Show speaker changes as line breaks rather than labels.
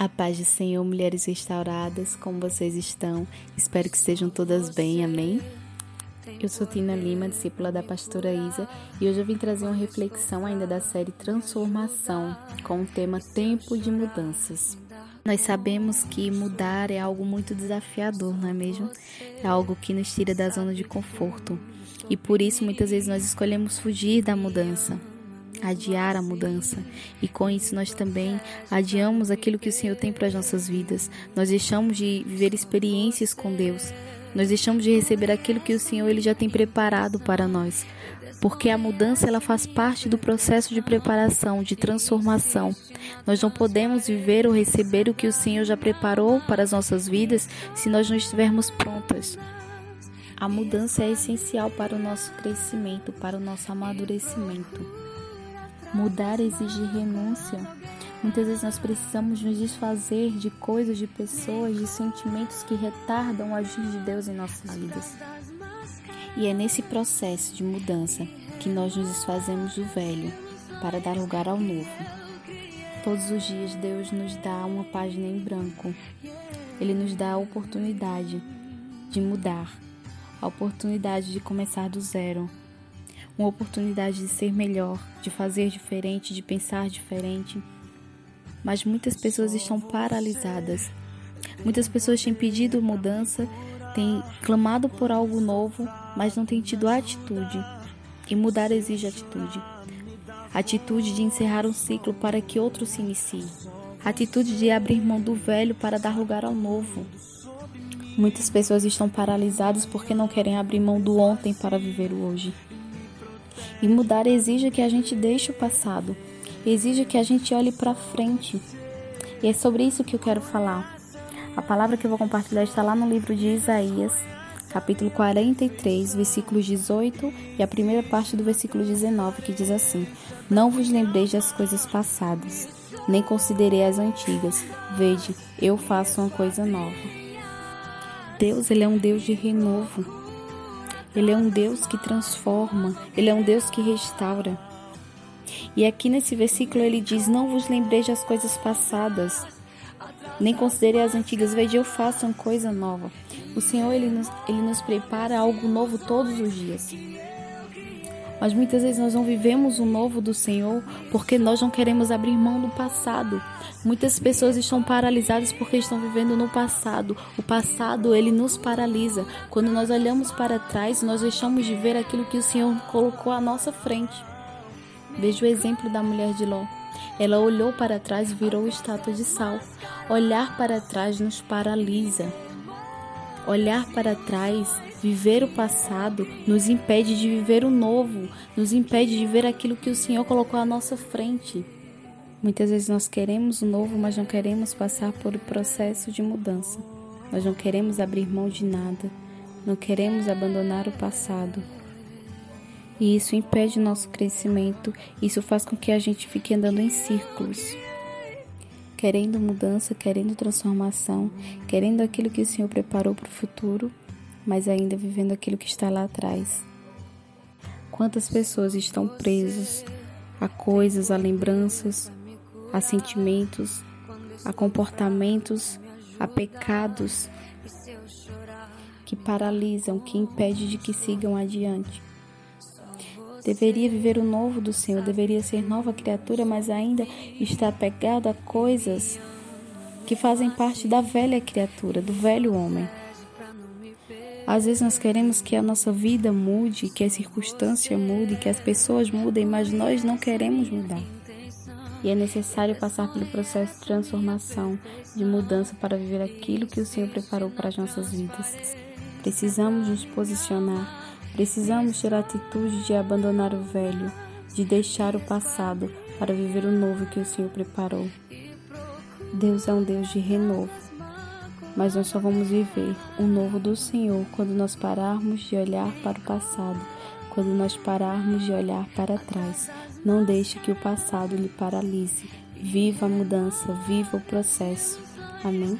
A paz do Senhor, mulheres restauradas, como vocês estão? Espero que estejam todas bem, amém? Eu sou Tina Lima, discípula da pastora Isa, e hoje eu vim trazer uma reflexão ainda da série Transformação, com o tema Tempo de Mudanças. Nós sabemos que mudar é algo muito desafiador, não é mesmo? É algo que nos tira da zona de conforto. E por isso muitas vezes nós escolhemos fugir da mudança adiar a mudança. E com isso nós também adiamos aquilo que o Senhor tem para as nossas vidas. Nós deixamos de viver experiências com Deus. Nós deixamos de receber aquilo que o Senhor ele já tem preparado para nós. Porque a mudança ela faz parte do processo de preparação, de transformação. Nós não podemos viver ou receber o que o Senhor já preparou para as nossas vidas se nós não estivermos prontas. A mudança é essencial para o nosso crescimento, para o nosso amadurecimento. Mudar exige renúncia. Muitas vezes nós precisamos nos desfazer de coisas, de pessoas, de sentimentos que retardam o agir de Deus em nossas vidas. E é nesse processo de mudança que nós nos desfazemos do velho para dar lugar ao novo. Todos os dias Deus nos dá uma página em branco. Ele nos dá a oportunidade de mudar, a oportunidade de começar do zero, uma oportunidade de ser melhor, de fazer diferente, de pensar diferente. Mas muitas pessoas estão paralisadas. Muitas pessoas têm pedido mudança, têm clamado por algo novo, mas não têm tido atitude. E mudar exige atitude. Atitude de encerrar um ciclo para que outro se inicie. Atitude de abrir mão do velho para dar lugar ao novo. Muitas pessoas estão paralisadas porque não querem abrir mão do ontem para viver o hoje. E mudar exige que a gente deixe o passado, exige que a gente olhe para frente. E é sobre isso que eu quero falar. A palavra que eu vou compartilhar está lá no livro de Isaías, capítulo 43, versículos 18 e a primeira parte do versículo 19, que diz assim: Não vos lembreis das coisas passadas, nem considerei as antigas. Vede, eu faço uma coisa nova. Deus, ele é um Deus de renovo. Ele é um Deus que transforma, ele é um Deus que restaura. E aqui nesse versículo ele diz: Não vos lembreis das coisas passadas, nem considerei as antigas, veja, eu faço uma coisa nova. O Senhor ele nos, ele nos prepara algo novo todos os dias. Mas muitas vezes nós não vivemos o novo do Senhor porque nós não queremos abrir mão do passado. Muitas pessoas estão paralisadas porque estão vivendo no passado. O passado, ele nos paralisa. Quando nós olhamos para trás, nós deixamos de ver aquilo que o Senhor colocou à nossa frente. Veja o exemplo da mulher de Ló. Ela olhou para trás e virou estátua de sal. Olhar para trás nos paralisa. Olhar para trás, viver o passado, nos impede de viver o novo, nos impede de ver aquilo que o Senhor colocou à nossa frente. Muitas vezes nós queremos o novo, mas não queremos passar por o processo de mudança. Nós não queremos abrir mão de nada, não queremos abandonar o passado. E isso impede o nosso crescimento, isso faz com que a gente fique andando em círculos querendo mudança, querendo transformação, querendo aquilo que o Senhor preparou para o futuro, mas ainda vivendo aquilo que está lá atrás. Quantas pessoas estão presas a coisas, a lembranças, a sentimentos, a comportamentos, a pecados que paralisam, que impedem de que sigam adiante. Deveria viver o novo do Senhor, deveria ser nova criatura, mas ainda está apegado a coisas que fazem parte da velha criatura, do velho homem. Às vezes nós queremos que a nossa vida mude, que a circunstância mude, que as pessoas mudem, mas nós não queremos mudar. E é necessário passar pelo processo de transformação, de mudança para viver aquilo que o Senhor preparou para as nossas vidas. Precisamos nos posicionar Precisamos ter a atitude de abandonar o velho, de deixar o passado para viver o novo que o Senhor preparou. Deus é um Deus de renovo, mas nós só vamos viver o novo do Senhor quando nós pararmos de olhar para o passado, quando nós pararmos de olhar para trás. Não deixe que o passado lhe paralise. Viva a mudança, viva o processo. Amém?